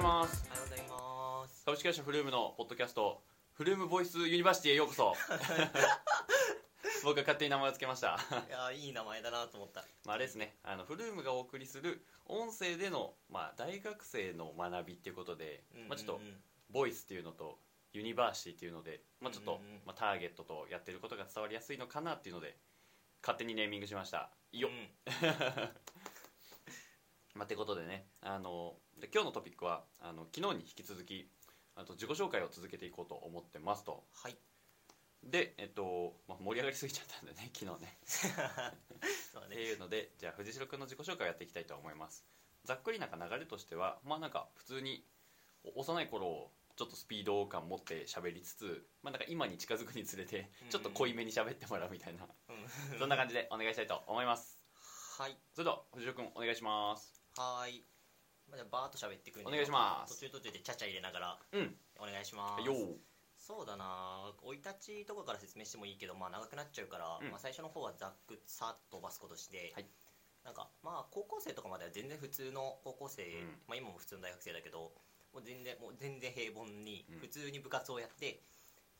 ざいます。おはようございます。株式会社フルームのポッドキャストフルームボイスユニバーシティへようこそ。僕が勝手に名前を付けました。いやいい名前だなと思った。まああれですね。あのフルームがお送りする音声での、まあ、大学生の学びっていうことで、まあ、ちょっとボイスっていうのとユニバーシティっていうので、まあ、ちょっと、うんうんうん。まあ、ターゲットとやってることが伝わりやすいのかなっていうので勝手にネーミングしました。よ。っ、うん。まあ、ってことでねあので今日のトピックはあの昨日に引き続きあと自己紹介を続けていこうと思ってますと。はい。で、えっとまあ、盛り上がりすぎちゃったんでね 昨日ね。そうってねいうのでじゃあ藤代君の自己紹介をやっていきたいと思います。ざっくりなんか流れとしてはまあなんか普通にお幼い頃をちょっとスピード感持って喋りつつ、まあ、なんか今に近づくにつれてちょっと濃いめに喋ってもらうみたいな。うん。そんな感じでお願いしたいと思います。はい。それでは藤代君お願いします。はーいまあじゃあバーッと喋ってくるんでお願いします。途中途中でちゃちゃ入れながらうん。お願いします。よーそうだな。生い立ちとかから説明してもいいけどまあ長くなっちゃうから、うん。まあ、最初の方はざっくさっと飛ばすことして、はい。なんかまあ高校生とかまでは全然普通の高校生、うん。まあ、今も普通の大学生だけどもう全然もう全然平凡にうん。普通に部活をやって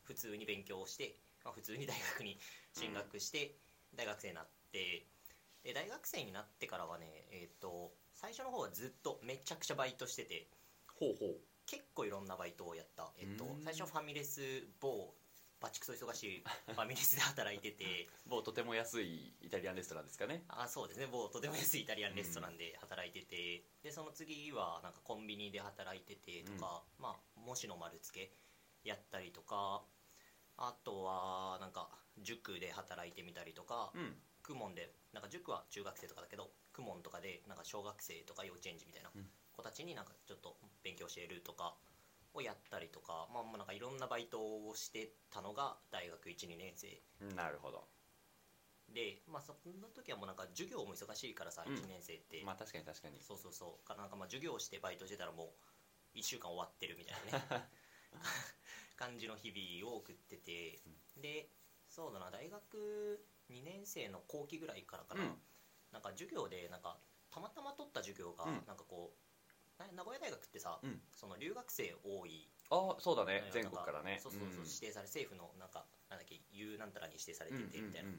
普通に勉強をして、まあ、普通に大学に進学して大学生になってで大学生になってからはねえっ、と最初の方はずっとめちゃくちゃバイトしてて。ほうほう。結構いろんなバイトをやった、えっとうん。最初ファミレス某バチクソ忙しい ファミレスで働いてて。某とても安いイタリアンレストランですかね。あそうですね。某とても安いイタリアンレストランで働いてて、でその次はなんかコンビニで働いててとか、まあ模試の丸付けやったりとか。あとはなんか塾で働いてみたりとか、うん。公文でなんか塾は中学生とかだけど公文とかでなんか小学生とか幼稚園児みたいなうん。子たちになんかちょっと勉強教えるとかをやったりとかまあまあなんかいろんなバイトをしてたのが大学12年生。なるほど。でまあそんな時はもうなんか授業も忙しいからさうん。1年生って、まあ確かに確かに。そうそうそう。からなんかまあ授業をしてバイトしてたらもう1週間終わってるみたいなね。感じの日々を送ってて。でそうだな大学2年生の後期ぐらいからかな、うんなんか授業でなんかたまたま取った授業がうん。なんかこう、な名古屋大学ってさ、うん。その留学生多いあそうだね。全国からね。そうそうそう、指定され政府のなんかなんだっけ U なんたらに指定されうんててみたいな、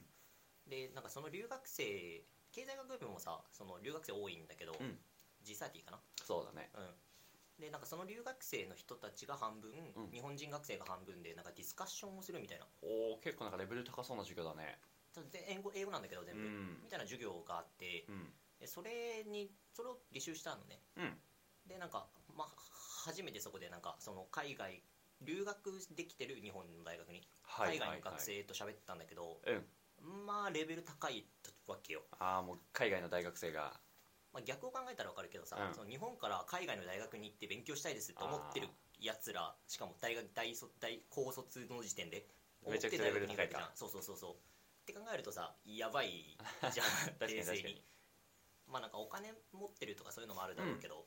でなんかその留学生経済学部もさその留学生多いんだけど、うん。G30 かな？そうだね。うん。でなんかその留学生の人たちが半分、うん。日本人学生が半分でなんかディスカッションをするみたいな。おお結構なんかレベル高そうな授業だね英語英語なんだけど全部、うん。みたいな授業があってうん。でそれにそれを履修したのね。うん。でなんか、まあ、初めてそこでなんかその海外留学できてる日本の大学にはい海外の学生と喋ったんだけど、うん。まあレベル高いわけよ、ああもう海外の大学生が。まあ、逆を考えたら分かるけどさ、うん。その日本から海外の大学に行って勉強したいですって思ってるやつらしかも大学大卒大高卒の時点でめちゃくちゃレベル高いか。そうそうそうそうって考えるとさやばいじゃん 冷静に。まあなんかお金持ってるとかそういうのもあるだろうけど、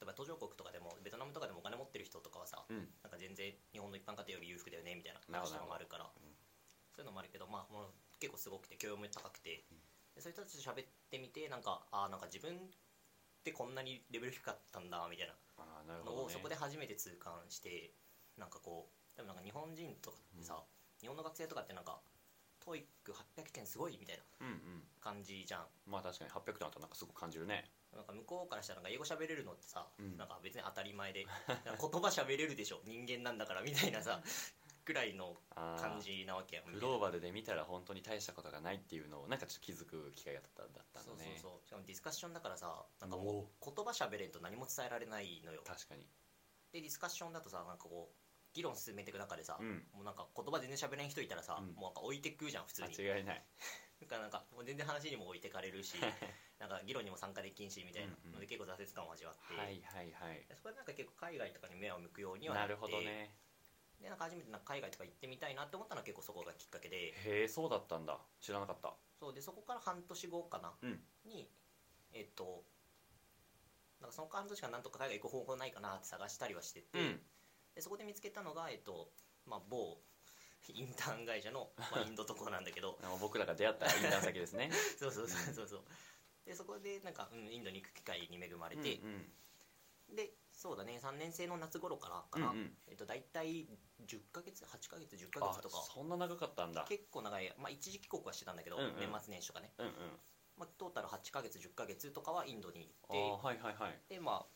例えば途上国とかでもベトナムとかでもお金持ってる人とかはさ、うん。なんか全然日本の一般家庭より裕福だよねみたいな話もあるから。そういうのもあるけどまあもう結構すごくて教養も高くて。でそういう人たちと喋ってみてなんかああなんか自分ってこんなにレベル低かったんだみたいなのをそこで初めて痛感してなんかこうでもなんか日本人とかってさ、日本の学生とかってなんか TOEIC800 点すごいみたいなうんうん。感じじゃん。まあ確かに800点あったらなんかすごく感じるね。なんか向こうからしたらなんか英語喋れるのってさ、うん。なんか別に当たり前でなんか言葉喋れるでしょ 人間なんだからみたいなさくらいのあ感あじなわけやグローバルで見たら本当に大したことがないっていうのをなんかちょっと気づく機会があったんだったんそうそうそう。しかもディスカッションだからさなんかもう言葉喋れんと何も伝えられないのよ。確かに。でディスカッションだとさなんかこう議論進めていく中でさ、うん。もうなんか言葉全然喋れん人いたらさ、うん。もうなんか置いてくじゃん普通に。間違いない。だからなんかもう全然話にも置いてかれるしなんか議論にも参加できんしみたいなので結構挫折感を味わって、はいはいはい。でそこでなんか結構海外とかに目を向くようにはなるほどね。でなんか初めてなんか海外とか行ってみたいなって思ったのは結構そこがきっかけで。へえそうだったんだ。知らなかった。そうでそこから半年後かな、うん。にえっとなんかその半年間なんとか海外行く方法ないかなって探したりはしてて、うんでそこで見つけたのが、えっとまあ、某インターン会社の、まあ、インドとこなんだけど。僕らが出会ったインターン先ですね。そうそうそうそう。そうでそこでなんか、うん、インドに行く機会に恵まれて、うんうん。でそうだね3年生の夏頃からかな、うんうん。えっと、大体10ヶ月8ヶ月10ヶあ月とか。そんな長かったんだ。結構長い、まあ、一時帰国はしてたんだけど、うんうん。年末年始とかね、うんうん。まあ、トータル8ヶ月10ヶ月とかはインドにあ行っーはいはいはい。てでまあ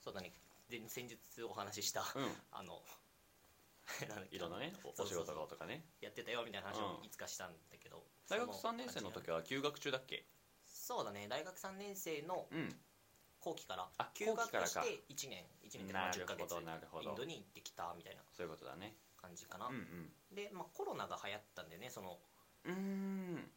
そうだねで先日お話しした、うん。あの なんだっけいろんなねおお仕事とかね。やってたよみたいな話をうん。いつかしたんだけど、大学3その年生の時は休学中だっけ？そうだね大学3年生のうん。後期からあ休後期からして1年1年でまあ10ヶ月なるほどなるほど。インドに行ってきたみたいなそういうことだね。感じかな、うんうん。で、まあ、コロナが流行ったんだよねそのうーん。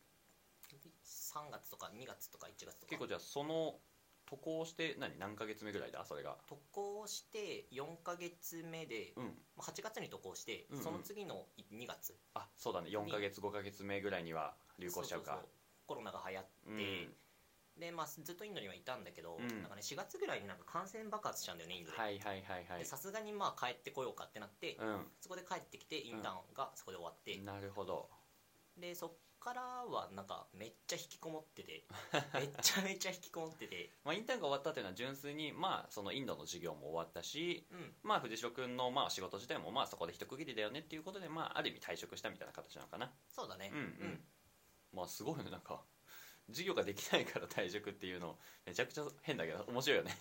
3月とか2月とか1月とか。結構じゃあその渡航して何何ヶ月目ぐらいだ？それが。渡航して4ヶ月目で、うん。まあ8月に渡航して、うんうん。その次の2月。あそうだね。4ヶ月5ヶ月目ぐらいには流行しちゃうか。コロナが流行って、うん。で、まあ、ずっとインドにはいたんだけど、うん。なんかね4月ぐらいになんか感染爆発しちゃうんだよねインドで。はいはいはいはい。でさすがにまあ帰ってこようかってなって、うそこで帰ってきてインターンがそこで終わって、んなるほど。でそっからはなんかめっちゃ引きこもっててめっちゃめちゃ引きこもってて。まあインターンが終わったっていうのは純粋にまあそのインドの授業も終わったしうん。まあ藤代君のまあ仕事自体もまあそこで一区切りだよねっていうことでまあある意味退職したみたいな形なのかな。そうだね。うん。うん。まあすごいねなんか授業ができないから退職っていうのめちゃくちゃ変だけど面白いよね。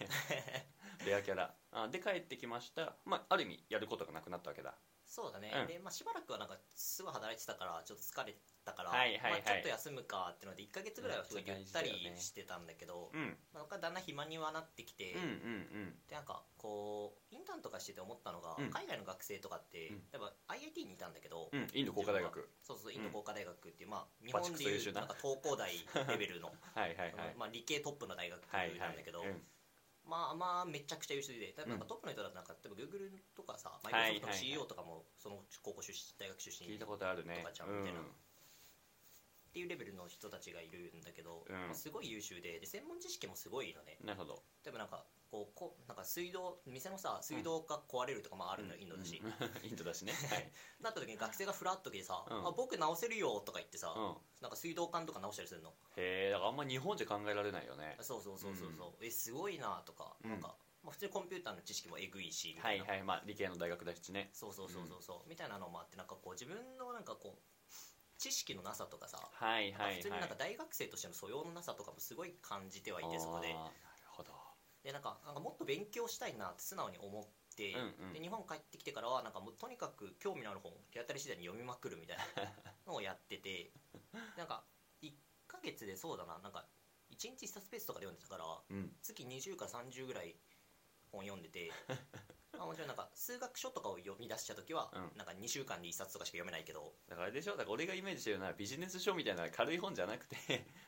レアキャラ。あで帰ってきました。まあある意味やることがなくなったわけだそうだね、うん。で、まあ、しばらくはなんかすごい働いてたからちょっと疲れたから、はいはいはい。まあ、ちょっと休むかってので1か月ぐらいはゆったりしてたんだけど、うん。まあ、なんかだんだん暇にはなってきて、うんうんでなんかこうインターンとかしてて思ったのが、うん。海外の学生とかって、うん。やっぱ IIT にいたんだけど、うんうんインド工科大学。そうそうインド工科大学っていう、まあ日バ本でいうチクソ優秀な。なんか東工大レベルの はいはいはい。まあ、理系トップの大学はいはないんだけど、うんまあまあめちゃくちゃ優秀で。例えばなんかうん。トップの人だとなんか例えば Google とかさいマイクロソフトの CEO とかもその高校出身大学出身。聞いたことあるね。とかちゃんうんみたいな。っていうレベルの人たちがいるんだけど、うん。まあすごい優秀で。で専門知識もすごいのね。なるほど。例えばなんかこうこなんか水道店のさ水道が壊れるとかもあるのよ、インドだし、うん。インドだしね。はい。なった時に学生がフラッと来てさ「うん。あ僕直せるよ」とか言ってさ、うん。なんか水道管とか直したりするの。へえだからあんま日本じゃ考えられないよね。そうそうそうそうそう、えすごいなとか、うん。なんか、まあ、普通にコンピューターの知識もえぐいしはいいはい。まあ理系の大学だしね。そうそうそうそうそう、みたいなのもあってなんかこう自分のなんかこう知識のなさとかさ、はいはいはい。普通になんか大学生としての素養のなさとかもすごい感じてはいてそこででなんかなんかもっと勉強したいなって素直に思って、うんうん。で日本帰ってきてからはなんかもうとにかく興味のある本手当たり次第に読みまくるみたいな のをやっててなんか1ヶ月でそうだななんか1日1冊ペースとかで読んでたからうん。月20から30ぐらい本読んでて まあもちろんなんか数学書とかを読み出した時は、うん。なんか2週間に1冊とかしか読めないけど。だからあれでしょ？だから俺がイメージしてるのはビジネス書みたいな軽い本じゃなくて、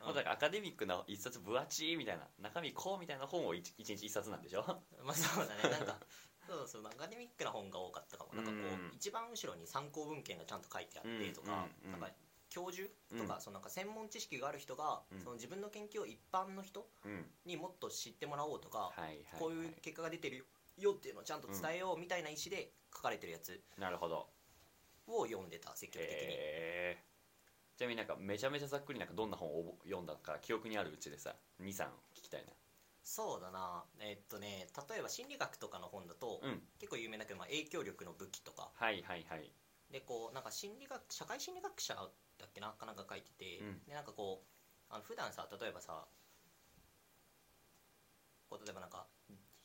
うん。もうだからアカデミックな一冊分厚いみたいな中身こうみたいな本を一一日一冊なんでしょ？まあそうだね。なんかそうそうアカデミックな本が多かったかも。なんかこう、うん。一番後ろに参考文献がちゃんと書いてあってとか、うんうんなんか教授とか、うんそのなんか専門知識がある人が、うん。その自分の研究を一般の人うん。にもっと知ってもらおうとか、はいはい、はい、こういう結果が出てるよっていうのをちゃんと伝えようみたいな意思で書かれてるやつなるほど。を読んでた積極的に。へえちなみになんかめちゃめちゃざっくりなんかどんな本を読んだのか記憶にあるうちでさ23聞きたいな。そうだな。えっとね例えば心理学とかの本だと、うん。結構有名だけど、まあ、影響力の武器とか。はいはいはい。でこうなんか心理学社会心理学者だっけな？かなんか書いてて、うん。でなんかこうあの普段さ例えばさこう例えばなんか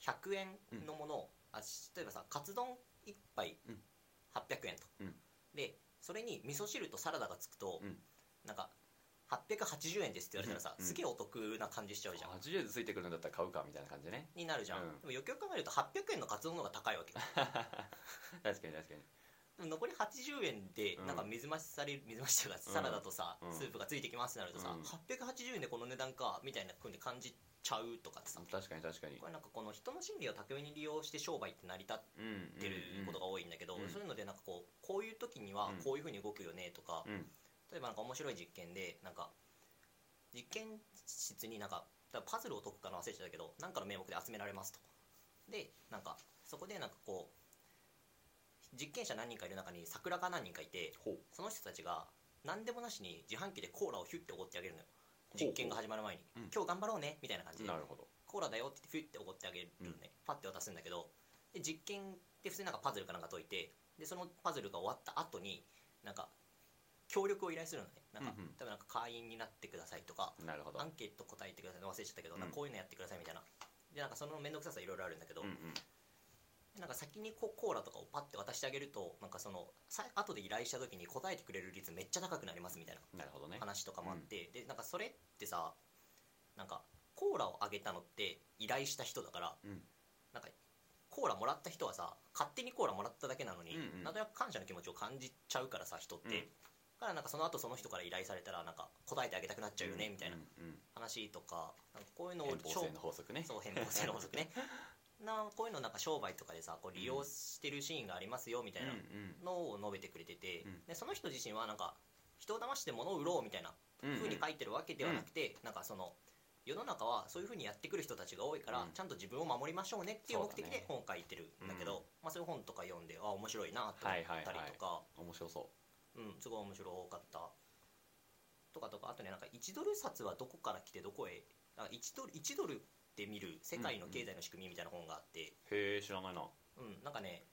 100円のものを、あし例えばさカツ丼1杯うん。800円と、うん。でそれに味噌汁とサラダがつくと、うん。なんか880円ですって言われたらさ、うん。すげえお得な感じしちゃうじゃん、80円ついてくるんだったら買うかみたいな感じね。になるじゃん、うんでもよくよく考えると800円のカツ丼の方が高いわけ。よ 確かに確かに残り80円でうん。なんか水増しされる水増しとかサラダとさ、うん。スープがついてきますってなるとさ、うん。880円でこの値段かみたいな風に感じちゃうとかってさ。確かに確かに。これなんかこの人の心理を巧みに利用して商売って成り立ってることが多いんだけど、うん。そういうのでなんかこうこういう時にはうん。こういう風に動くよねとか、うん。例えばなんか面白い実験でなんか実験室になんかパズルを解くかの忘れてたけど何かの名目で集められますと。でなんかそこでなんかこう実験者何人かいる中に桜が何人かいてその人たちが何でもなしに自販機でコーラをヒュッておごってあげるのよ。実験が始まる前に、う。ん。今日頑張ろうね。みたいな感じで。ココーラだよって言ってフィッて怒ってあげるのね、パッて渡すんだけど。で実験って普通になんかパズルかなんか解いて。でそのパズルが終わった後になんか協力を依頼するのね。なんか、うんうん。多分なんか会員になってくださいとかアンケート答えてください。忘れちゃったけど、うん。なんかこういうのやってくださいみたいな。でなんかその面倒くささいろいろあるんだけど、うんうんなんか先にココーラとかをパッて渡してあげるとなんかそのさ後で依頼した時に答えてくれる率めっちゃ高くなりますみたいな話とかもあって、でなんかそれってさなんかコーラをあげたのって依頼した人だからうん。なんかコーラもらった人はさ勝手にコーラもらっただけなのに、うんうん。なんとなく感謝の気持ちを感じちゃうからさ人って、うん。だからなんかその後その人から依頼されたらなんか答えてあげたくなっちゃうよね、みたいなうん。うん話とかなんかこういうのを偏方性の法則ね。そう性の法則ねなこういうのなんか商売とかでさこう利用してるシーンがありますよみたいなのを述べてくれてて、うん。でその人自身はなんか人を騙して物を売ろうみたいなうんうに書いてるわけではなくて、なんかその世の中はそういう風にやってくる人たちが多いから、うん。ちゃんと自分を守りましょうねっていう目的で本書いてるんだけどうん。まあ、そういう本とか読んであ面白いなと思ったりとか、面白そうん、すごい面白かった。とかとかあとねなんか1ドル札はどこから来てどこへなんか1ドル1ドルって見る世界の経済の仕組みみたいな本があって、うへえ知らないな。うん、なんかね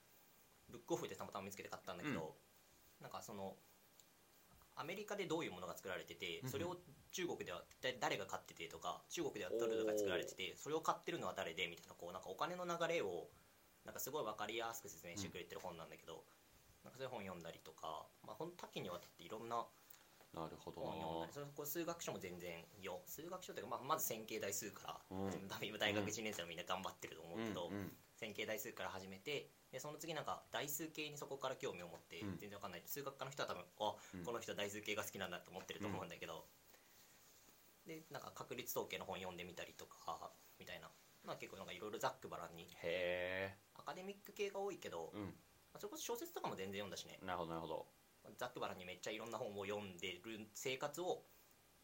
ブックオフでたまたま見つけて買ったんだけど、なんかそのアメリカでどういうものが作られててうんそれを中国ではだ誰が買っててとか中国ではドルが作られててそれを買ってるのは誰でみたいなこうなんかお金の流れをなんかすごい分かりやすく説明してくれてる本なんだけど、なんかそういう本読んだりとか、まあ、ほん多岐にわたっていろんななるほど。本それこう数学書も全然よ数学書というか、まあ、まず線形代数から、うん。今大学1年生のみんな頑張ってると思うけど、うん。うん。線形代数から始めてでその次なんか代数系にそこから興味を持って、うん。全然わかんない。数学科の人は多分あ、うん。この人は代数系が好きなんだと思ってると思うんだけど、でなんか確率統計の本読んでみたりとかみたいな、まあ、結構なんかいろいろざっくばらんに。へアカデミック系が多いけど、えうん。まあそれこそ小説とかも全然読んだしね。なるほどなるほどざっくばらんにめっちゃいろんな本を読んでる生活を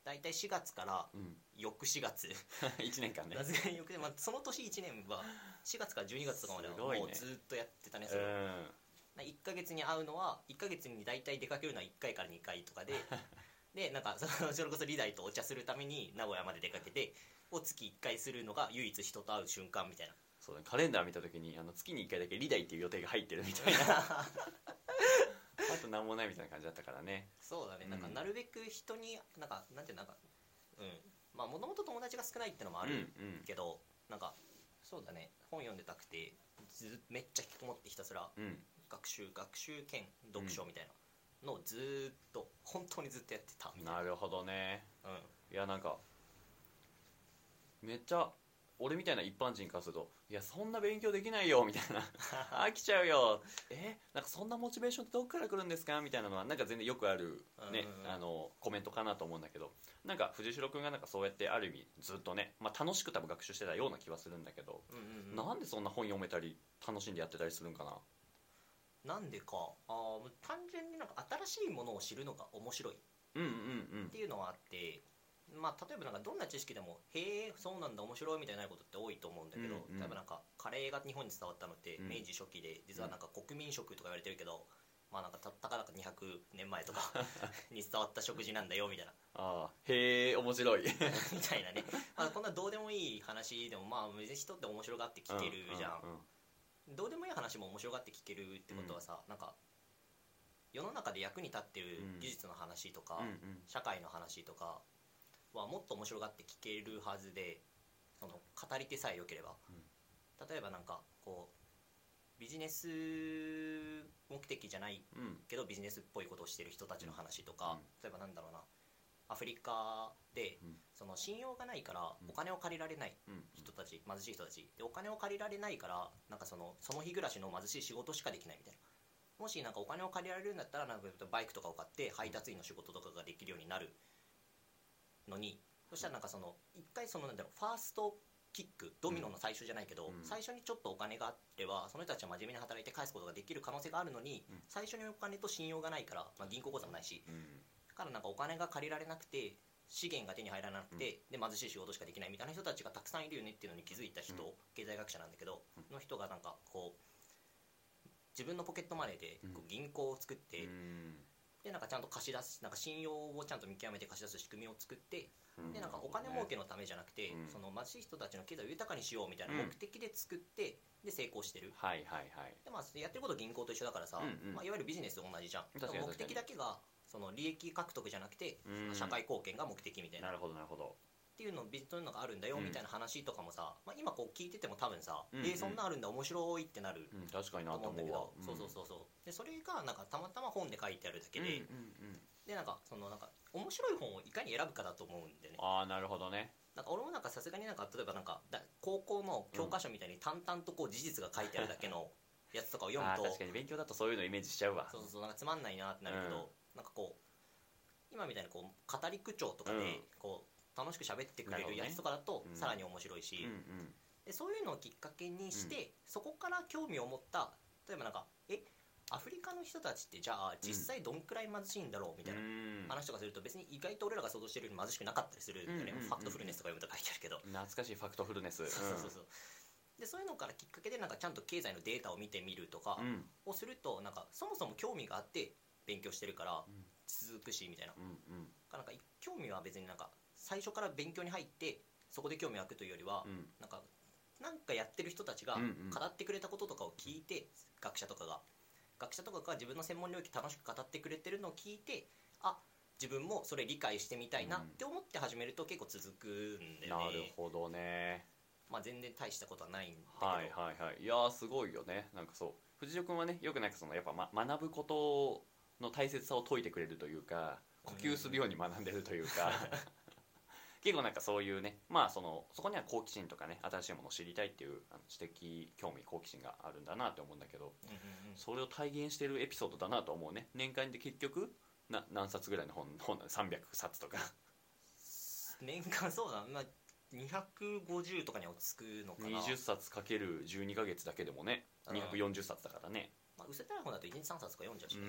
大体4月からうん。翌4月。1年間ね。翌で、まあ、その年1年は4月から12月とかまではもうずっとやってたねうそれ。をん。1ヶ月に会うのは1ヶ月に大体出かけるのは1回から2回とかで でなんかそれこそリダイとお茶するために名古屋まで出かけてを月1回するのが唯一人と会う瞬間みたいな。そうだねカレンダー見た時にあの月に1回だけリダイっていう予定が入ってるみたいな あと何もないみたいな感じだったからね。そうだね。うん。なんかなるべく人になんかなんていうのなんかうん。まあもともと友達が少ないってのもあるうんうん。けど、なんかそうだね。本読んでたくてずめっちゃ引きこもってひたすらうん。学習学習兼読書みたいなのをずーっと本当にずっとやってたみたいな。るほどね。なうん。いやなんかめっちゃ俺みたいな一般人からするといやそんな勉強できないよみたいな。飽きちゃうよ。えなんかそんなモチベーションってどっから来るんですか？みたいなのはなんか全然よくあるねうん。うんうんあのコメントかなと思うんだけど。なんか藤代君がなんかそうやってある意味ずっとね、まあ、楽しく多分学習してたような気はするんだけど、うんうんうん。なんでそんな本読めたり楽しんでやってたりするんかな？なんでか。あ単純になんか新しいものを知るのが面白い。っうんうんうん。ていうのはあってまあ例えばなんかどんな知識でもへえそうなんだ面白いみたいなことって多いと思うんだけど、うんうん。例えばなんかカレーが日本に伝わったのってうん。明治初期で実はなんか国民食とか言われてるけど、まあなんかたったかだか200年前とか に伝わった食事なんだよみたいな。ああへえ面白い。みたいなね、まあ、こんなどうでもいい話でもまあ別に人って面白がって聞けるじゃん,、うんうんどうでもいい話も面白がって聞けるってことはさ、なんか世の中で役に立ってるうん技術の話とか、うんうん。社会の話とかはもっと面白がって聞けるはずでその語り手さえ良ければ、例えばなんかこうビジネス目的じゃないうん。けどビジネスっぽいことをしてる人たちの話とか、例えばなんだろうなアフリカで、うん。その信用がないからうん。お金を借りられないうん。人たち、貧しい人たち。でお金を借りられないからなんかそのその日暮らしの貧しい仕事しかできないみたいな。もしなんかお金を借りられるんだったらなんかバイクとかを買って配達員の仕事とかができるようになるのにそしたらなんかその一回そのなんだろうファーストキックドミノの最初じゃないけど、うん。最初にちょっとお金があってはその人たちは真面目に働いて返すことができる可能性があるのに、うん。最初にお金と信用がないから、まあ、銀行口座もないし。うん。だからなんかお金が借りられなくて資源が手に入らなくて、で貧しい仕事しかできないみたいな人たちがたくさんいるよねっていうのに気づいた人、うん。経済学者なんだけど、うん。の人がなんかこう自分のポケットマネーでうん。こう銀行を作って、うんでなんかちゃんと貸し出すなんか信用をちゃんと見極めて貸し出す仕組みを作ってうん。でなんかお金儲けのためじゃなくて、うん。その貧しい人たちの経済を豊かにしようみたいな目的で作って、で成功してる。はいはいはい。で、まあ、やってること銀行と一緒だからさ、うんうん。まあ、いわゆるビジネスと同じじゃん。確かに目的だけがその利益獲得じゃなくて、うん。社会貢献が目的みたいな。なるほどなるほどっていうのビそういうのがあるんだようん。みたいな話とかもさ、まあ、今こう聞いてても多分さ、うんうん。えーそんなあるんだ面白いってなるうん確かにとなと思うんだけど、そうそうそうそう。でそれがなんかたまたま本で書いてあるだけで、でなんかそのなんか面白い本をいかに選ぶかだと思うんでね。ああなるほどね。なんか俺もなんかさすがになんか例えばなんかだ高校の教科書みたいに淡々とこう事実が書いてあるだけの やつとかを読むと確かに勉強だとそういうのイメージしちゃうわ。そうそうそうなんかつまんないなってなるけど、うん。なんかこう今みたいにこう語り口調とかでうん。こう楽しく喋ってくれなるやつとかだとうん。さらに面白いし、でそういうのをきっかけにして、そこから興味を持った例えばなんかえアフリカの人たちってじゃあ実際どんくらい貧しいんだろうみたいなうん。話とかすると別に意外と俺らが想像してるより貧しくなかったりするよね、ファクトフルネスとか読むと書いてあるけど、懐かしいファクトフルネス。そうそうそうそう。でそういうのからきっかけでなんかちゃんと経済のデータを見てみるとかうん。をするとなんかそもそも興味があって勉強してるからうん。続くしみたいな。なんか興味は別になんか最初から勉強に入ってそこで興味湧くというよりは、うん。なんかなんかやってる人たちがうんうん。語ってくれたこととかを聞いて、学者とかが。学者とかが自分の専門領域楽しく語ってくれてるのを聞いてあ自分もそれ理解してみたいなって思って始めると結構続くんだよね、なるほどね。まあ、全然大したことはないんだけど、はいはいはい。いやーすごいよね。なんかそう。藤尾君はねよくなんかそのやっぱ、ま、学ぶことの大切さを説いてくれるというか呼吸するように学んでるというか 結構なんかそういうねまあそのそこには好奇心とかね新しいものを知りたいっていうあの知的興味好奇心があるんだなって思うんだけどそれを体現してるエピソードだなと思うね。年間で結局な何冊ぐらいの本本なの300冊とか。年間そうだまあ250とかにはつくのかな。20冊かける12ヶ月だけでもねうん。240冊だからね。まあ、薄っぺらい本だと1日3冊とか読んじゃうしう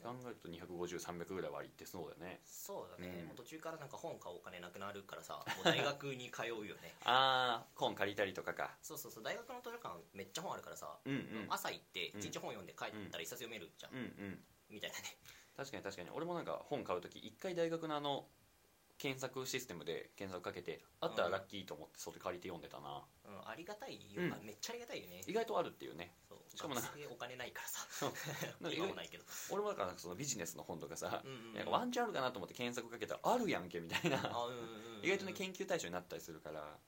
ね、ん考えると250300ぐらいはいってそうだよね。そうだね、うん。もう途中からなんか本買うお金なくなるからさ もう大学に通うよね。ああ本借りたりとかか。そうそうそう大学の図書館めっちゃ本あるからさ、うんうん。朝行ってうん。1日本読んで帰ったら一冊読めるじゃん、うんうん。みたいなね確かに確かに。俺もなんか本買う時一回大学のあの検索システムで検索かけてあったらラッキーと思ってそれ借りて読んでたな、うん、ありがたいよ、うん。あめっちゃありがたいよね。意外とあるっていうね。そう。しかもな学生お金ないからさ。なんか今もないけど。俺もだからそのビジネスの本とかさ、うんうんうん。なんかワンチャンあるかなと思って検索かけたらあるやんけみたいな。あうんうんうんうん。意外とね研究対象になったりするから、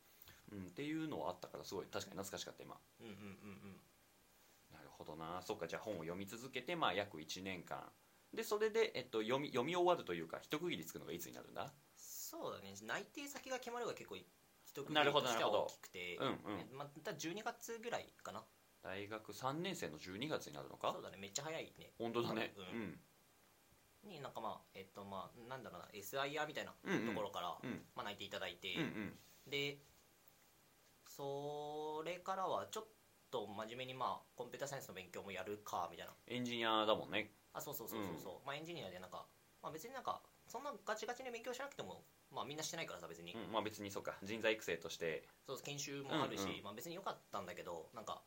うん、っていうのはあったからすごい確かに懐かしかった今。うんうんうんうん。なるほどな。そっかじゃあ本を読み続けてまあ約1年間。でそれで、えっと、読み読み終わるというか一区切りつくのがいつになるんだ？そうだね。内定先が決まるが結構一区切りなるほとしては大きくて。うんうん。ねまあ、だ12月ぐらいかな。大学3年生の12月になるのか？そうだね。めっちゃ早いね。本当だね。ううん。んになんかまあえっとまあなんだろうな。SIR みたいなうんうん。ところから、うん。まあ、内定いただいて、うんうん。でそれからはちょっと真面目にまあコンピューターサイエンスの勉強もやるかみたいな。エンジニアだもんね。あそうそうそうそうそう、まあエンジニアでなんか、まあ、別になんかそんなガチガチに勉強しなくてもまあみんなしてないからさ別に、うんまあ別にそうか。人材育成として。そう研修もあるし、うんうん。まあ別に良かったんだけどなんか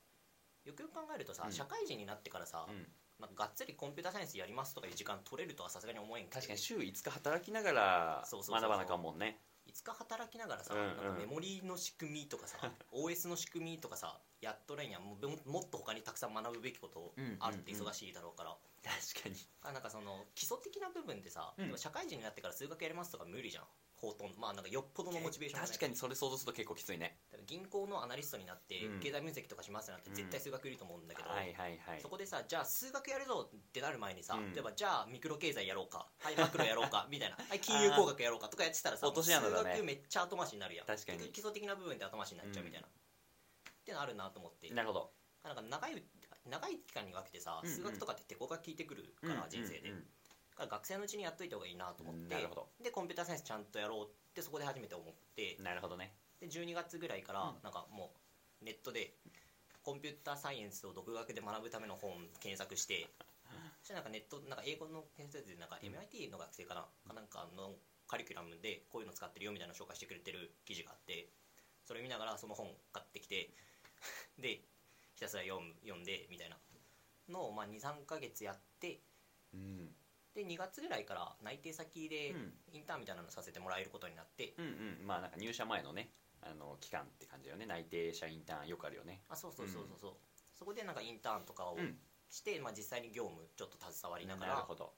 よくよく考えるとさ、うん。社会人になってからさ、うん。なんかがっつりコンピューターサイエンスやりますとかいう時間取れるとはさすがに思えんくて確かに週5日働きながらそうそうそうそう。学ばなあかんもんね。いつか働きながらさ、うん。うんなんかメモリーの仕組みとかさ OS の仕組みとかさやっとらんやん。もうももっと他にたくさん学ぶべきことあるって忙しいだろうから、確かに。あなんかその基礎的な部分でさ、うん。でも社会人になってから数学やりますとか無理じゃんほとんどまあなんかよっぽどのモチベーションがない。確かにそれ想像すると結構きついね。だから銀行のアナリストになってうん。経済分析とかしますなんて絶対数学いると思うんだけど、はいはいはい。そこでさじゃあ数学やるぞってなる前にさ、うん。例えばじゃあミクロ経済やろうか はいマクロやろうかみたいな。はい金融工学やろうかとかやってたらさ落とし穴だね。数学めっちゃ後回しになるやん。確かに。結局基礎的な部分で後回しになっちゃうみたいな、ってのあるなと思って。なるほど。なんか長い長い期間に分けてさうんうん。数学とかって手こが効いてくるから、人生で、うんうん。だから学生のうちにやっといた方がいいなと思ってでコンピューターサイエンスちゃんとやろうってそこで初めて思ってなるほどね。で12月ぐらいからうん。なんかもうネットでコンピューターサイエンスを独学で学ぶための本検索して そしたらなんかネットなんか英語の先生でなんか MIT の学生かな？かなんかのカリキュラムでこういうの使ってるよみたいなの紹介してくれてる記事があってそれ見ながらその本買ってきて でひたすら読む読んでみたいな。のをまあ23ヶ月やってうんで2月ぐらいから内定先でうん。インターンみたいなのさせてもらえることになって、うんうん。まあなんか入社前のねあの期間って感じだよね。内定者インターンよくあるよね。あそうそうそうそうそう、そこでなんかインターンとかをうん。して、まあ、実際に業務ちょっと携わりながらなるほど。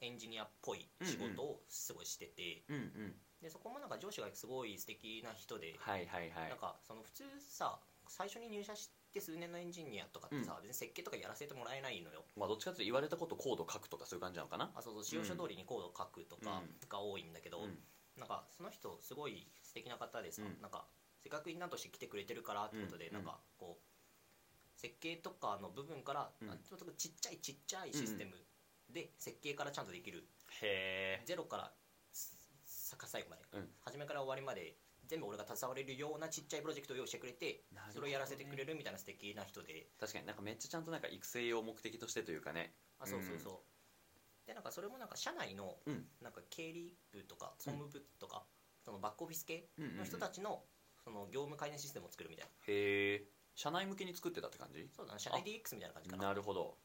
エンジニアっぽい仕事をすごいしてて、うんうん。でそこもなんか上司がすごい素敵な人で、はいはいはい。なんかその普通さ最初に入社して数年のエンジニアとかってさ、別に設計とかやらせてもらえないのよ。まあどっちかっていうと言われたことコード書くとかそういう感じなのかな？あそうそう。使用書通りにコードを書くとかうん。が多いんだけど、うん。なんかその人すごい素敵な方でさ、うん。なんかせっかくインターンとして来てくれてるからってことで、うん。なんかこう設計とかの部分から、うん。あちょっとちっちゃいちっちゃいシステムで設計からちゃんとできる、へえゼロからさ最後まで、うん。初めから終わりまで全部俺が携われるようなちっちゃいプロジェクトを用意してくれて、ね。それをやらせてくれるみたいな素敵な人で。確かに。なんかめっちゃちゃんとなんか育成を目的としてというかね。あそうそうそう、でなんかそれもなんか社内のうん。なんか経理部とか総務部とか、そのバックオフィス系うんうんうん。の人たちのその業務改善システムを作るみたいな。へえ社内向けに作ってたって感じ？そうだな。社内 DX みたいな感じかな。なるほど。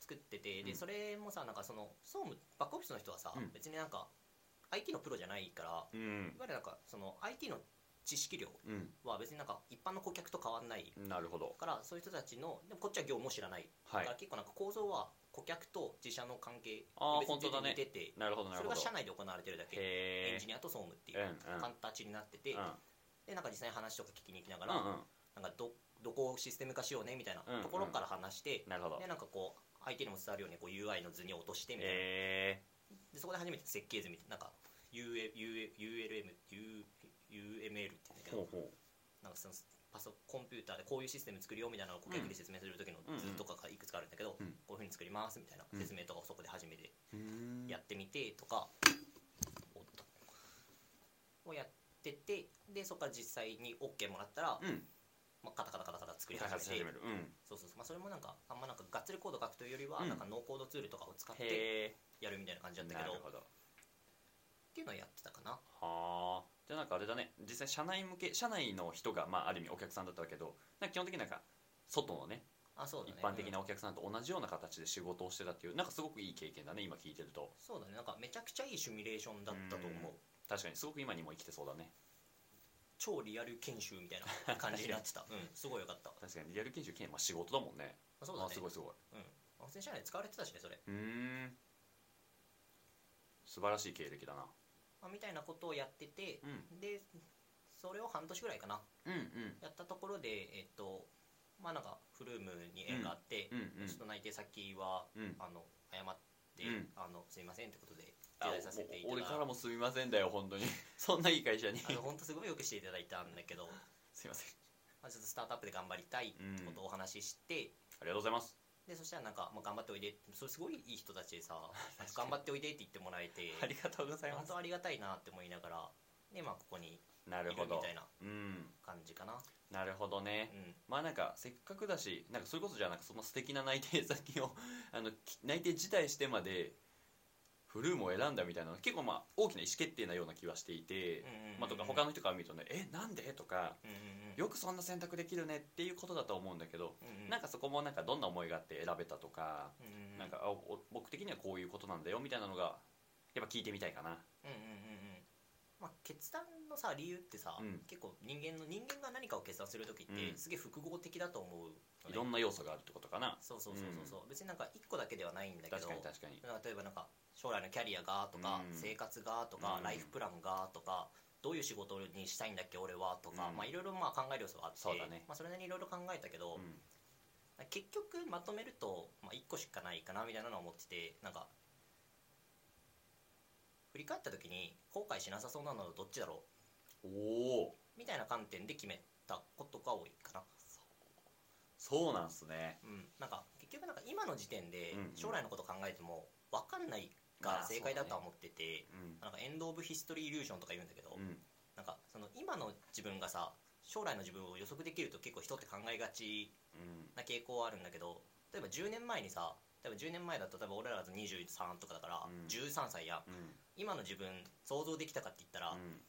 作ってて。でうん。それもさなんかその総務バックオフィスの人はさ、うん。別になんか IT のプロじゃないからうん。いわゆるなんかその IT の知識量うん。は別になんか一般の顧客と変わんないなるほど。からそういう人たちのでもこっちは業務も知らない、はい。だから結構なんか構造は顧客と自社の関係別に似てて、なるほどなそれが社内で行われてるだけ。エンジニアと総務っていううんうん。形になってて、うん。でなんか実際に話とか聞きに行きながら、うんうん。なんかどどこをシステム化しようねみたいなうんうん。ところから話して、なるほど。でなんかこう相手にも伝わるようにこう UI の図に落としてみたいな、へでそこで初めて設計図みたいななんか ULM U UML って言うんだけどなんかそのパソコンピューターでこういうシステム作るよみたいなのを顧客に説明する時の図とかがいくつかあるんだけど、うん。こういうふうに作りますみたいな説明とかをそこで初めてやってみてとか、おっと。をやっててでそこから実際に OK もらったら、うんまあ、カタカタカタカタ作り開始める。うん。そうそうそう、まあ、それもなんかあんまなんかがっつりコード書くというよりは、うん。なんかノーコードツールとかを使ってやるみたいな感じだったけど。っていうのをやってたかな。はあじゃあなんかあれだね。実際社内向け社内の人がまあある意味お客さんだったわけどなんか基本的になんか外のねあそうだね。一般的うんなお客さんと同じような形で仕事をしてたっていうなんかすごくいい経験だね今聞いてると。そうだね。なんかめちゃくちゃいいシミュレーションだったと思う。うん。確かにすごく今にも生きてそうだね超リアル研修みたいな感じになってた。うん。すごいよかった。確かにリアル研修兼、まあ、仕事だもんねあそうだね。あすごいすごい。うん。まあ普通に社内で使われてたしねそれ、うーん。素晴らしい経歴だな。まあ、みたいなことをやっててう、ん。でそれを半年ぐらいかな。うんうん。やったところでえっとまあなんかフルームに縁があって、うんうん。ちょっと内定先は、うん。あの謝って、うん。あのすいませんってことであ辞退させていただお俺からもすみませんだよ本当に。そんないい会社に。あの本当すごいよくしていただいたんだけど、すいません。まあ、ちょっとスタートアップで頑張りたいってことをお話しして、ありがとうございます。でそしたらなんか、まあ、頑張っておいでってそれすごいいい人たちでさ頑張っておいでって言ってもらえて。ありがとうございます。本当ありがたいなって思いながらでまあここにいなるほど。るみたいなうん。感じかな。なるほどね、うん。まあなんかせっかくだしなんかそれこそじゃあなんかその素敵な内定先をあのき内定辞退してまでフルームを選んだみたいなの結構まあ大きな意思決定なような気はしていて、まあ、とか他の人から見るとね「えなんで?」とかうんうんうん「よくそんな選択できるね」っていうことだと思うんだけど、なんかそこもなんかどんな思いがあって選べたとか、なんか僕的にはこういうことなんだよみたいなのがやっぱ聞いてみたいかな。うんうんうんうんまあ、決断のさ理由ってさ、うん。結構人間の人間が何かを決断する時って、うん。すげえ複合的だと思うのね。いろんな要素があるってことかな。そうそうそうそうそう、別になんか一個だけではないんだけど確かに確かに。例えばなんか将来のキャリアがとか、うん。生活がとか、うん。ライフプランがとかどういう仕事にしたいんだっけ俺はとか、うん。まあいろいろまあ考える要素があってそうだね。まあ、それなりにいろいろ考えたけど、うん。結局まとめると、まあ、1個しかないかなみたいなのは思っててなんか振り返った時に後悔しなさそうなのはどっちだろう？おお。みたいな観点で決めたことが多いかな。そうなんすね。うん。なんか結局なんか今の時点で将来のこと考えても分かんないが正解だとは思ってて、うん。なんかエンド・オブ・ヒストリー・イリュージョンとか言うんだけど、うん。なんかその今の自分がさ将来の自分を予測できると結構人って考えがちうん。な傾向はあるんだけど例えば10年前にさ例えば10年前だと例えば俺らだと23とかだから、うん。13歳やん。うん。今の自分想像できたかって言ったら、うん。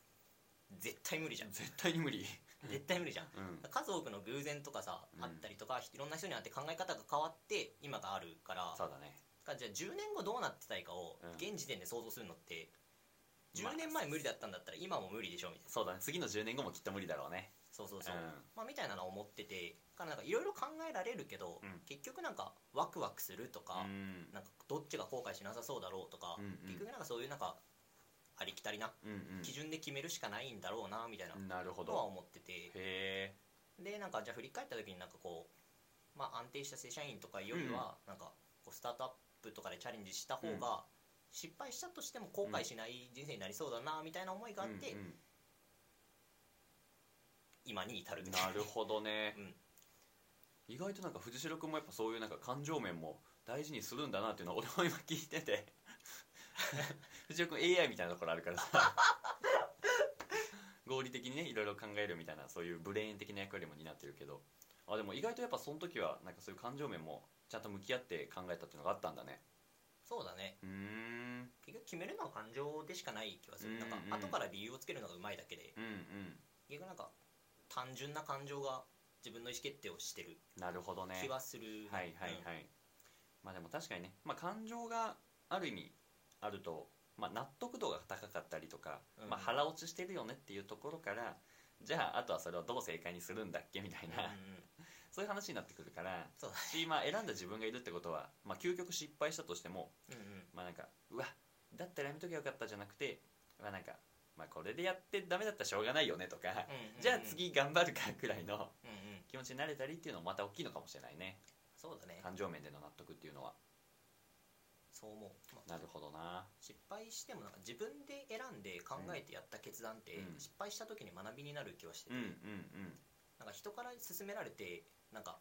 絶対無理じゃん。絶対に無理。絶対無理じゃん。うん。数多くの偶然とかさ、うん。あったりとかいろんな人に会って考え方が変わって今があるから。そうだね。からじゃあ10年後どうなってたいかをうん。現時点で想像するのってまあ10年前無理だったんだったら今も無理でしょみたいな。そうだね。次の10年後もきっと無理だろうねそうそうそう、うん。まあ、みたいなのを思っててからなんかいろいろ考えられるけど、うん。結局なんかワクワクするとか、うん。なんかどっちが後悔しなさそうだろうとか、うんうん。結局なんかそういうなんかありきたりなうん基準で決めるしかないんだろうなみたいなうんなるほのはど思ってて。でなんかじゃあ振り返った時になんかこう、まあ、安定した正社員とかよりはなんかこうスタートアップとかでチャレンジした方が失敗したとしても後悔しない人生になりそうだなみたいな思いがあってうん今に至るうんな。るほどね。うん。意外となんか藤代君もやっぱそういうなんか感情面も大事にするんだなっていうのを俺も今聞いてて。藤代君 AI みたいなところあるからさ。合理的にねいろいろ考えるみたいなそういうブレーン的な役割も担ってるけど。あでも意外とやっぱその時はなんかそういう感情面もちゃんと向き合って考えたっていうのがあったんだね。そうだね。うーん。結局決めるのは感情でしかない気はする、なんか後から理由をつけるのがうまいだけで。うんうん。結局なんか単純な感情が自分の意思決定をしてるなるほどね。気はする、はいはいはい、まあでも確かにね、まあ、感情がある意味あると、まあ、納得度が高かったりとか、うん。まあ、腹落ちしてるよねっていうところからじゃああとはそれをどう正解にするんだっけみたいな、うんうんうん。そういう話になってくるからそうだし、まあ、選んだ自分がいるってことは、まあ、究極失敗したとしても、うんうん。まあ、なんかうわだったらやめときゃよかったじゃなくて、まあ、なんか、まあ、これでやってダメだったらしょうがないよねとか、うんうんうん。じゃあ次頑張るかくらいのうんうん。気持ちになれたりっていうのもまた大きいのかもしれないね。そうだね。感情面での納得っていうのは。そう思う、まあなるほどな。失敗してもなんか自分で選んで考えてやった決断って、うん。失敗した時に学びになる気はしてて、うんうんなんか人から勧められてなんか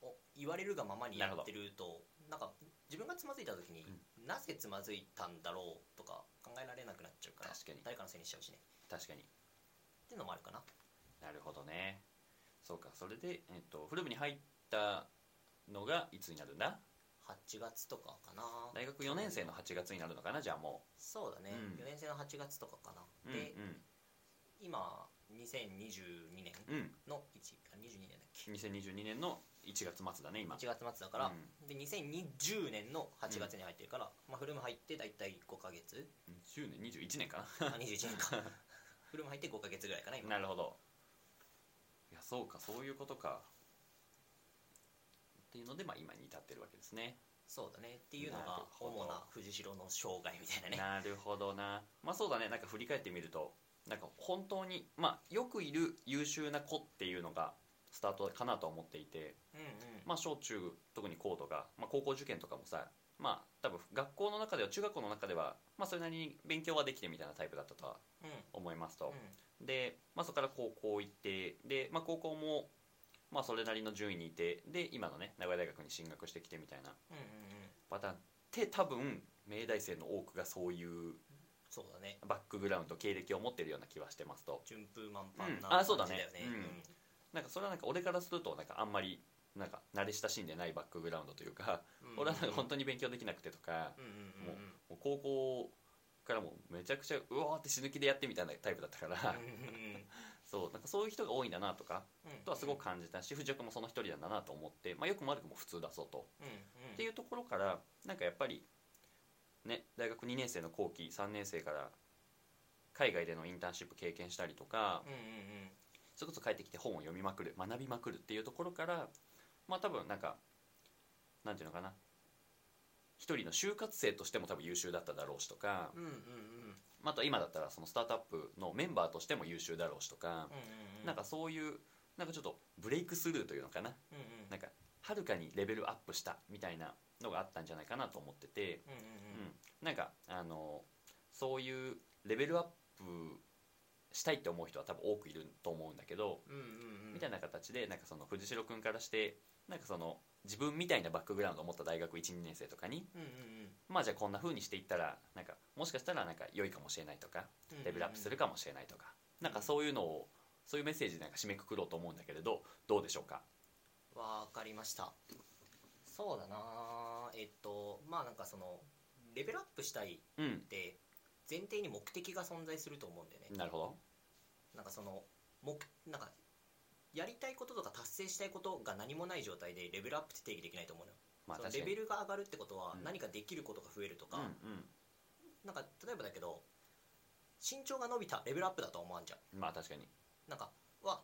お言われるがままにやってるとなんか自分がつまずいた時に、なぜつまずいたんだろうとか考えられなくなっちゃうから確かに。誰かのせいにしちゃうしね。確かに。っていうのもあるかな。なるほどね。そうか。それで、えっと、フル部に入ったのがいつになるんだ？8月とかかな。大学4年生の8月になるのかなじゃあもそうだね、うん。4年生の8月とかかな、うでうん。今2022年うんうんの1あ22年だっけ？2022年の1月末だね今。1月末だから、うで2020年の8月に入ってるから、まあ、フルム入って大体5ヶ月。10年21年かあ21 年か。フルム入って5ヶ月ぐらいかな今。ななるほど。いやそうかそういうことか。っていうので、まあ、今に至ってるわけですね。そうだね。っていうのが主な藤代の生涯みたいなね。なるほどな。まあそうだね。なんか振り返ってみるとなんか本当にまあよくいる優秀な子っていうのがスタートかなとは思っていてうんうん。まあ小中特に高とか、まあ、高校受験とかもさまあ多分学校の中では中学校の中ではまあそれなりに勉強はできてみたいなタイプだったとはうん。思いますと。う、で、まあ、そこから高校行ってで、まあ、高校もまあそれなりの順位にいてで今のね名古屋大学に進学してきてみたいなんうんうんうん。パターン。って多分明大生の多くがそういうそうだね。バックグラウンド経歴を持ってるような気はしてますと。順風満帆うん。なあそうだね。感じだよね。うんなんかそれはなんか俺からするとなんかあんまりなんか慣れ親しんでないバックグラウンドというか、うん。俺はなんか本当に勉強できなくてとか、もう高校からもうめちゃくちゃうわーって死ぬ気でやってみたいなタイプだったから、そうなんかそういう人が多いんだなとかうんとはすごく感じたし藤岡もその一人なんだなと思って、まあ、よくも悪くも普通だぞと、うんうん。っていうところからなんかやっぱりね大学2年生の後期3年生から海外でのインターンシップ経験したりとか、それこそ帰ってきて本を読みまくる学びまくるっていうところからまあ多分なんかなんていうのかな。一人の就活生としても多分優秀だっただろうしとか、うんうんうん。まああと今だったらそのスタートアップのメンバーとしても優秀だろうしとか、うなんかそういうなんかちょっとブレイクスルーというのかな。うんうん。なんかはるかにレベルアップしたみたいなのがあったんじゃないかなと思ってて、うんうん。うん。なんかあのそういうレベルアップしたいって思う人は多分多くいると思うんだけど、うんうんうん。みたいな形でなんかその藤代君からしてなんかその自分みたいなバックグラウンドを持った大学12年生とかにうんうんまあじゃあこんな風にしていったらなんかもしかしたらなんか良いかもしれないとかうんレベルアップするかもしれないとかなんかそういうのをそういうメッセージでなんか締めくくろうと思うんだけれどどうでしょうか？わかりました。そうだなえっとまあなんかそのレベルアップしたいうん。って前提に目的が存在すると思うんだよね。なるほど。なんかその目なんかやりたいこととか達成したいことが何もない状態でレベルアップって定義できないと思うのよ。まあレベルが上がるってことはうん。何かできることが増えるとか、うんうん。なんか例えばだけど身長が伸びたレベルアップだとは思わんじゃん。まあ確かに。なんかは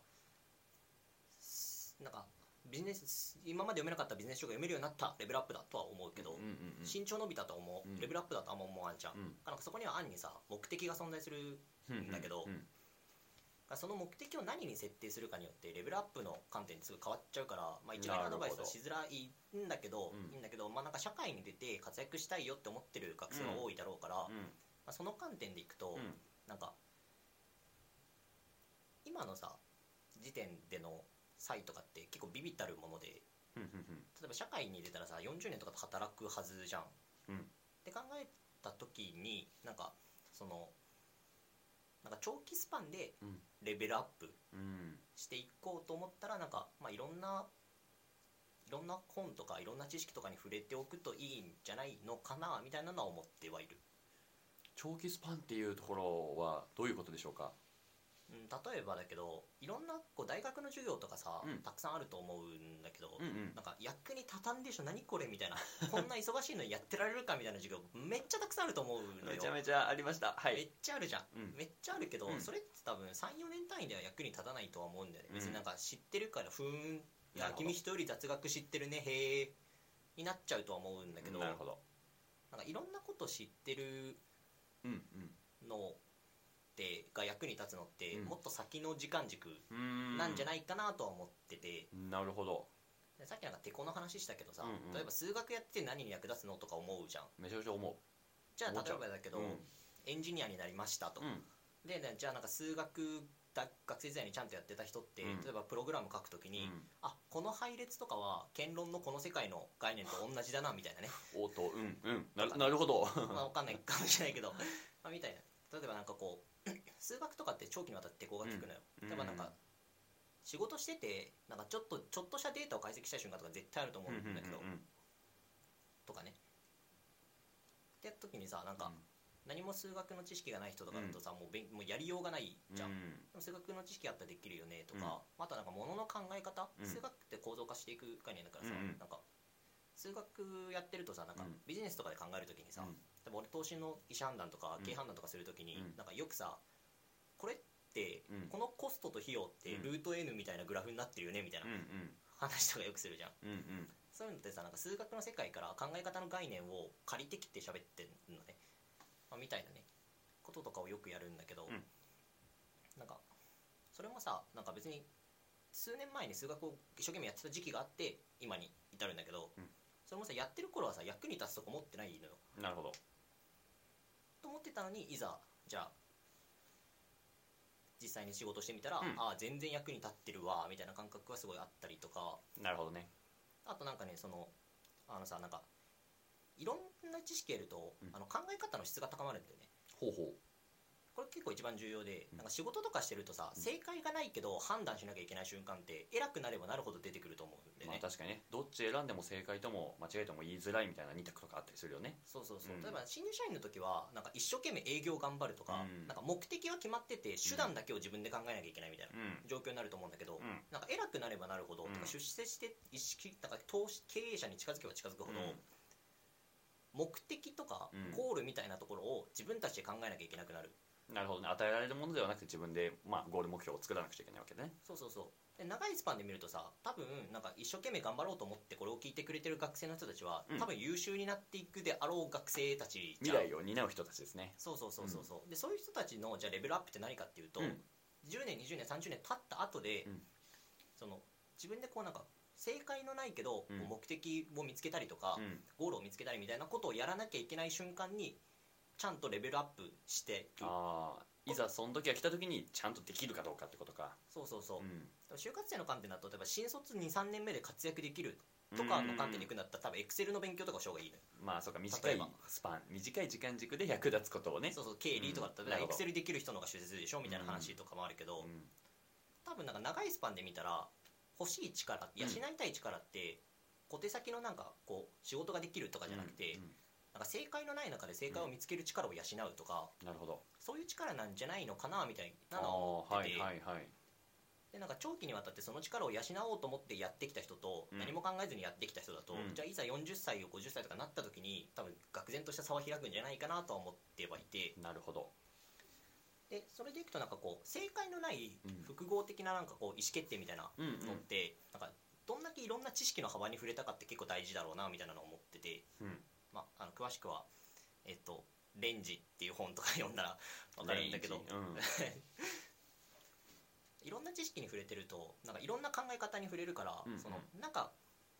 すなんかビジネス今まで読めなかったビジネス書が読めるようになったレベルアップだとは思うけど、うんうんうん。身長伸びたと思う、うん。レベルアップだとあんま思わんじゃん、うん。なんかそこには暗にさ目的が存在するうんだけどうんその目的を何に設定するかによってレベルアップの観点ってすごい変わっちゃうから、まあ、一概にアドバイスはしづらいんだけど、うん。いいんだけど、まあ、なんか社会に出て活躍したいよって思ってる学生が多いだろうから、まうん。あ、その観点でいくと、うん。なんか今のさ時点での差異とかって結構ビビったるもので例えば社会に出たらさ40年とかで働くはずじゃん。うん。って考えた時になんかそのなんか長期スパンでうん。レベルアップうん。していこうと思ったらなんか、まあ、いろんないろんな本とかいろんな知識とかに触れておくといいんじゃないのかなみたいなのは思ってはいる、長期スパンっていうところはどういうことでしょうか？うん、例えばだけどいろんなこう大学の授業とかさ、うん。たくさんあると思うんだけど、うんうん。なんか役に立たんでしょ何これみたいな。こんな忙しいのにやってられるかみたいな授業めっちゃたくさんあると思うのよ。めちゃめちゃありました。はめっいちゃあるじゃん、うん。めっちゃあるけど、うん。それって多分34年単位では役に立たないとは思うんだよね、うん。別になんか知ってるからふーんいやなるほど。君人より雑学知ってるねへえになっちゃうとは思うんだけどなるほど。なんかいろんなこと知ってるうん。のってが役に立つのって、うん。もっと先の時間軸うん。なんじゃないかなとは思ってて、なるほど。でさっきなんかテコの話したけどさ、うんうん。例えば数学やって何に役立つのとか思うじゃん。めちゃめちゃ思う。じゃあ例えばだけど、うん。エンジニアになりましたと、うん。でねじゃあなんか数学だ学生時代にちゃんとやってた人って、うん。例えばプログラム書くときに、うん。あこの配列とかは言論のこの世界の概念と同じだなみたいなね。おっとうんうん。ななるほど。まあわかんないかもしれないけど、まあ、みたいな。例えばなんかこう数学とかって長期にわたってこうが効くのよ、うん。例えばなんか仕事しててなんかちょっとちょっとしたデータを解析したい瞬間とか絶対あると思うんだけど、とかね。ってやった時にさなんか何も数学の知識がない人とかだとさ、もうもうやりようがないじゃん、うん。でも数学の知識あったらできるよねとうん。か、あとはなんか物の考え方、うん。数学って構造化していく概念だからさ、なんか数学やってるとさなんかうん。ビジネスとかで考えるときにさ、うん。多分俺投資の意思判断とかうん。経営判断とかするときに、うん。なんかよくさこれって、うん。このコストと費用ってうん。ルート N みたいなグラフになってるよねみたいな話とかよくするじゃん。うんうん。そういうのってさなんか数学の世界から考え方の概念を借りてきて喋ってんのね、まあ、みたいなねこととかをよくやるんだけど、うん。なんかそれもさなんか別に数年前に数学を一生懸命やってた時期があって今に至るんだけど、うんそれもさやってる頃はさ役に立つとか思ってないのよ。なるほど。と思ってたのにいざじゃあ実際に仕事してみたら、うん。ああ全然役に立ってるわみたいな感覚がすごいあったりとか。なるほどね。あとなんかねそのあのさなんかいろんな知識得ると、うん。あの考え方の質が高まるんだよね。ほうほこれ結構一番重要で、うん。なんか仕事とかしてるとさ、うん。正解がないけど判断しなきゃいけない瞬間って偉くなればなるほど出てくると思うんでね、うまあ確かにね。どっち選んでも正解とも間違えても言いづらいみたいな二択とかあったりするよね。そうそうそう、うん。例えば新入社員の時はなんか一生懸命営業頑張るとか,、うん。なんか目的は決まってて手段だけを自分で考えなきゃいけないみたいなうん。状況になると思うんだけど、うん。なんか偉くなればなるほど、うん。出世して意識なんか投資経営者に近づけば近づくほど、うん。目的とかうん。ゴールみたいなところを自分たちで考えなきゃいけなくなる、なるほどね。与えられるものではなくて自分で、まあ、ゴール目標を作らなくちゃいけないわけね。そうそうそう。で長いスパンで見るとさ多分なんか一生懸命頑張ろうと思ってこれを聞いてくれてる学生の人たちは、うん。多分優秀になっていくであろう学生たちじゃん。未来を担う人たちですね。そうそうそうそうそう、でそういう人たちのじゃあレベルアップって何かっていうと、うん。10年20年30年経った後で、うん。その自分でこうなんか正解のないけど、うん。こう目的を見つけたりとか、うん。ゴールを見つけたりみたいなことをやらなきゃいけない瞬間にちゃんとレベルアップしてああいざその時が来た時にちゃんとできるかどうかってことか。そうそうそう、うん。就活生の観点だと例えば新卒23年目で活躍できるとかの観点でいくんだったら多分エクセルの勉強とかした方がいいまあそうか短いスパン短い時間軸で役立つことをね。そうそう経理とかだったらエクセルできる人の方が出世するでしょみたいな話とかもあるけど、うん。多分なんか長いスパンで見たら欲しい力養いたい力って小手先のなんかこう仕事ができるとかじゃなくて、うんなんか正解のない中で正解を見つける力を養うとか、なるほど。そういう力なんじゃないのかなみたいなあのは思ってて、はいはいはい。でなんか長期にわたってその力を養おうと思ってやってきた人と、うん。何も考えずにやってきた人だと、うん。じゃあいざ40歳を50歳とかなった時に多分愕然とした差は開くんじゃないかなとは思ってはいて。なるほど。でそれでいくとなんかこう正解のないうん。複合的ななんかこう意思決定みたいなうんうん。のって、なんかどんだけいろんな知識の幅に触れたかって結構大事だろうなみたいなのを思ってて、うんまあ、あの詳しくはえっと「レンジ」っていう本とか読んだら 分かるんだけど。うん。いろんな知識に触れてるとなんかいろんな考え方に触れるから、うんうん。そのなんか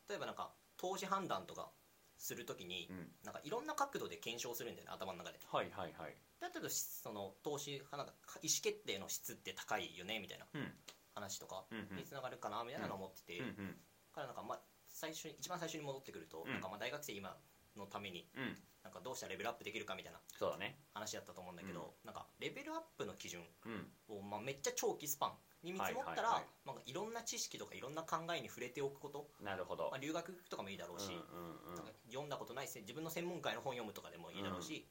例えばなんか投資判断とかするときに、うん。なんかいろんな角度で検証するんだよね頭の中で。はいはいはい。だけどその投資なんか意思決定の質って高いよねみたいなうん。話とかにつながるかなみたいなのを思ってて、うんうん。からなんかまあ最初に一番最初に戻ってくると、うん。なんかまあ大学生今のためにうん。なんかどうしたらレベルアップできるかみたいなそうだね。話だったと思うんだけど、なんかレベルアップの基準うん。を、まあ、めっちゃ長期スパンに見積もったら、はいはいはい。なんかいろんな知識とかいろんな考えに触れておくこと、なるほど。まあ、留学とかもいいだろうし、うんうんうん。なんか読んだことないせ自分の専門会の本読むとかでもいいだろうし、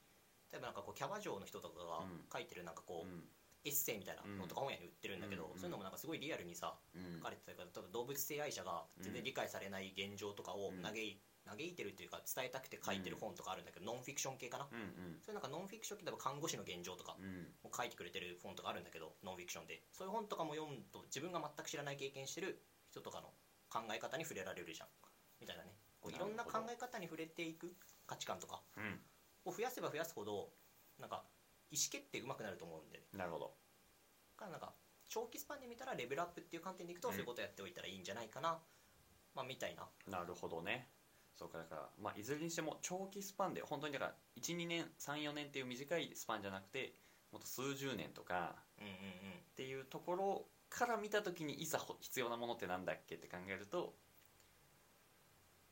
例えばなんかこうキャバ嬢の人とかがうん。書いてるなんかこう、うん。エッセイみたいなのとか本屋に売ってるんだけど、うんそういうのもなんかすごいリアルにさうん。書かれてたから例えば動物性愛者が全然理解されない現状とかをうん。嘆い嘆いてるっていうか伝えたくて書いてる本とかあるんだけど、ノンフィクション系かな、うんうん。そういうなんかノンフィクション系例えば看護師の現状とかうんを書いてくれてる本とかあるんだけどノンフィクションでそういう本とかも読むと自分が全く知らない経験してる人とかの考え方に触れられるじゃん。みたいなね。こういろんな考え方に触れていく価値観とかうんを増やせば増やすほどなんか意思決定うまくなると思うんで、ね、なるほど。だからなんか長期スパンで見たらレベルアップっていう観点でいくと、うん。そういうことやっておいたらいいんじゃないかな。まあみたいな。なるほどねそうかだから、まあ、いずれにしても長期スパンで本当にだから12年34年っていう短いスパンじゃなくてもっと数十年とかうんうんうん。っていうところから見た時にいざほ必要なものってなんだっけ？って考えると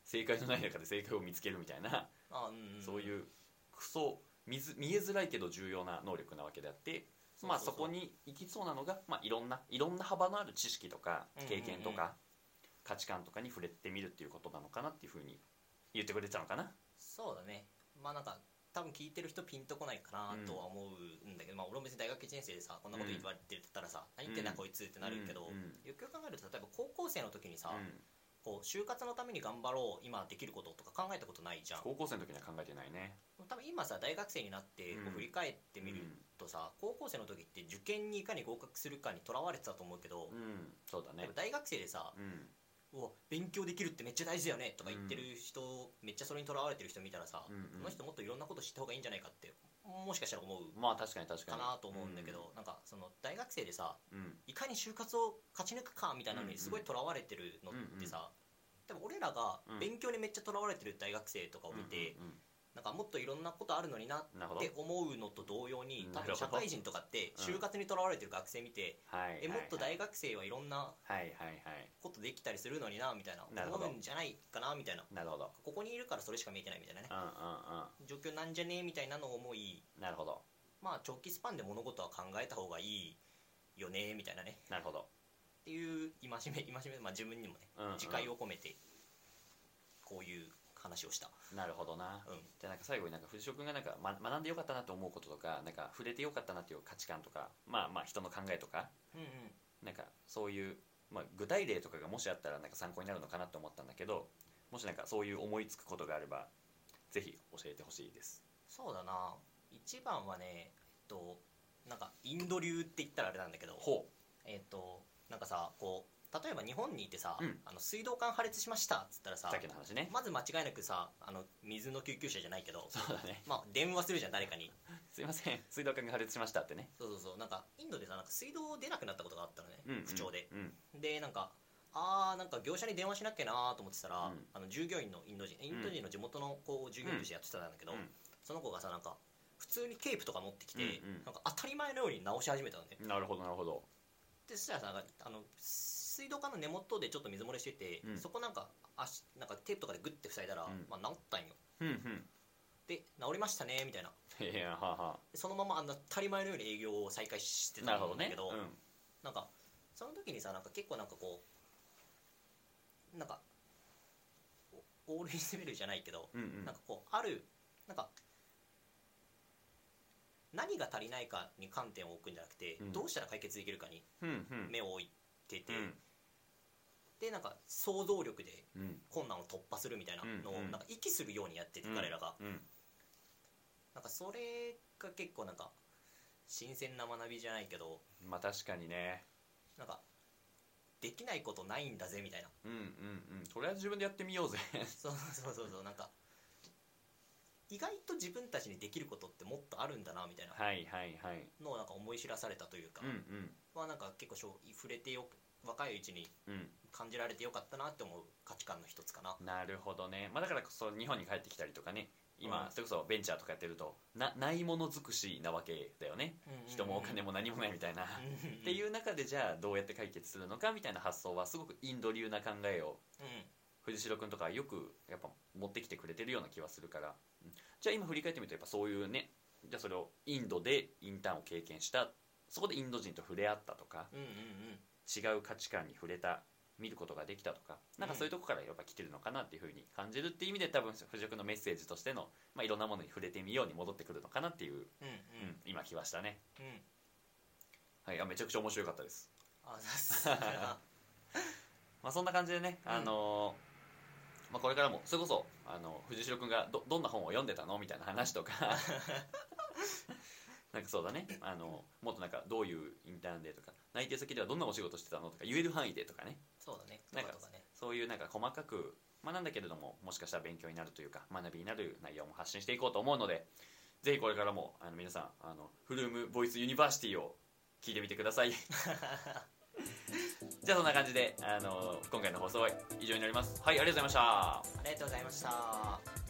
正解のない中で正解を見つけるみたいな、あうんうんそういうクソ見ず見えづらいけど重要な能力なわけであってまあそこに行きそうなのが、まあ、いろんないろんな幅のある知識とかうんうんうん。経験とか価値観とかに触れてみるっていうことなのかなっていうふうに言ってくれてたのかな？そうだね。まあなんか多分聞いてる人ピンとこないかなとは思うんだけど、まあ俺も別に大学1年生でさこんなこと言われてたらさ、何言ってんだうんこいつってなるけど、うんうん。よくよく考えると例えば高校生の時にさ、うん。こう就活のために頑張ろう今できることとか考えたことないじゃん。高校生の時には考えてないね。多分今さ大学生になってうん。こう振り返ってみるとさ、高校生の時って受験にいかに合格するかにとらわれてたと思うけど、うん。そうだね。大学生でさうんうわ勉強できるってめっちゃ大事だよねとか言ってる人、めっちゃそれにとらわれてる人見たらさ、うんうんこの人もっといろんなこと知った方がいいんじゃないかってもしかしたら思うまあ確かに確かに。かなと思うんだけど、なんかその大学生でさうん。いかに就活を勝ち抜くかみたいなのにすごいとらわれてるのってさ、でも俺らがうん。勉強にめっちゃとらわれてる大学生とかを見て、うんうんなんかもっといろんなことあるのになって思うのと同様に多分社会人とかって就活にとらわれてる学生見て、はいえもっと大学学生はいろんなことできたりするのになみたいな思うんじゃないかなみたいな。なるほど。ここにいるからそれしか見えてないみたいな。ねうんうん。状況なんじゃねえみたいなのを思いうんなるほど。まあ長期スパンで物事は考えた方がいいよねみたいなね。なるほど。っていう戒め戒め、まあ、自分にもね自戒を込めてこういう話をした。なるほどな。うん。じゃあなんか最後になんか藤代君がなんか、ま、学んでよかったなと思うこととかなんか触れてよかったなっていう価値観とかまあまあ人の考えとかうんうん。なんかそういう、まあ、具体例とかがもしあったらなんか参考になるのかなと思ったんだけどもしなんかそういう思いつくことがあればぜひ教えてほしいです。そうだな。一番はねえっとなんかインド流って言ったらあれなんだけどほえっとなんかさこう例えば日本にいてさ、うん。あの水道管破裂しましたっつったらささっきの話ね。まず間違いなくさあの水の救急車じゃないけどそうだね。まあ電話するじゃん誰かに。すいません。水道管が破裂しましたってね。そうそうそう。なんかインドでさなんか水道出なくなったことがあったのね、うんうん。不調で。うん。でなんかあーなんか業者に電話しなきゃなーと思ってたら、うん。あの従業員のインド人インド人の地元のこう従業員としてやってたんだけど、うん。その子がさなんか普通にケープとか持ってきて、うんうん。なんか当たり前のように直し始めたのね。なるほどなるほど。でそしたらさなんかあの水道管の根元でちょっと水漏れしてて、うん。そこなんか足なんかテープとかでグッて塞いだら、うん。まあ、治ったんよ。うんうん。で治りましたねみたいな。いやはあはでそのままあの当たり前のように営業を再開してあなたるほどねんだけどうん。なんかその時にさなんか結構なんかこうなんかおオールインレベルじゃないけど、うんうん。なんかこうあるなんか何が足りないかに観点を置くんじゃなくて、うん。どうしたら解決できるかにうんうん。目を置いててて、うん。でなんか想像力でうん。困難を突破するみたいなのをなんか息するようにやってて彼らが、うん。なんかそれが結構なんか新鮮な学びじゃないけどまあ確かにね。なんかできないことないんだぜみたいな。うんうんうん。とりあえず自分でやってみようぜ。そうそうそうそうなんか意外と自分たちにできることってもっとあるんだなみたいな。はいはいはい。のをなんか思い知らされたというか、うんうん。まあなんか結構しょ触れてよ若いうちにうん。感じられてよかったなって思う価値観の一つかな。なるほどね、まあ、だからこそ日本に帰ってきたりとかね。今、うん。それこそベンチャーとかやってるとなないもの尽くしなわけだよね、人もお金も何もないみたいな、っていうう中でじゃあどうやって解決するのかみたいな発想はすごくインド流な考えをん、うん。藤代君とかはよくやっぱ持ってきてくれてるような気はするから、うんじゃあ今振り返ってみるとやっぱそういうねじゃあそれをインドでインターンを経験した。そこでインド人と触れ合ったとか。うんうんうん違う価値観に触れた見ることができたとかなんかそういうとこからやっぱ来てるのかなっていうふうに感じるっていう意味で多分藤代君のメッセージとしての、まあ、いろんなものに触れてみように戻ってくるのかなっていう、うんうん。うん今来ましたね、うん。はい、あめちゃくちゃ面白かったです。あざっす。まあ、そんな感じでね、あのーまあ、これからもそれこそあの藤代君がどどんな本を読んでたの？みたいな話とか。なんかそうだね。あのもっとなんかどういうインターンでとか内定先ではどんなお仕事してたのとか言える範囲でとかね。そうだね。なんかそういうなんか細かく学んだけれどももしかしたら勉強になるというか学びになる内容も発信していこうと思うのでぜひこれからもあの皆さんあのフルームボイスユニバーシティを聞いてみてください。じゃあそんな感じであの今回の放送は以上になります。はいありがとうございました。ありがとうございました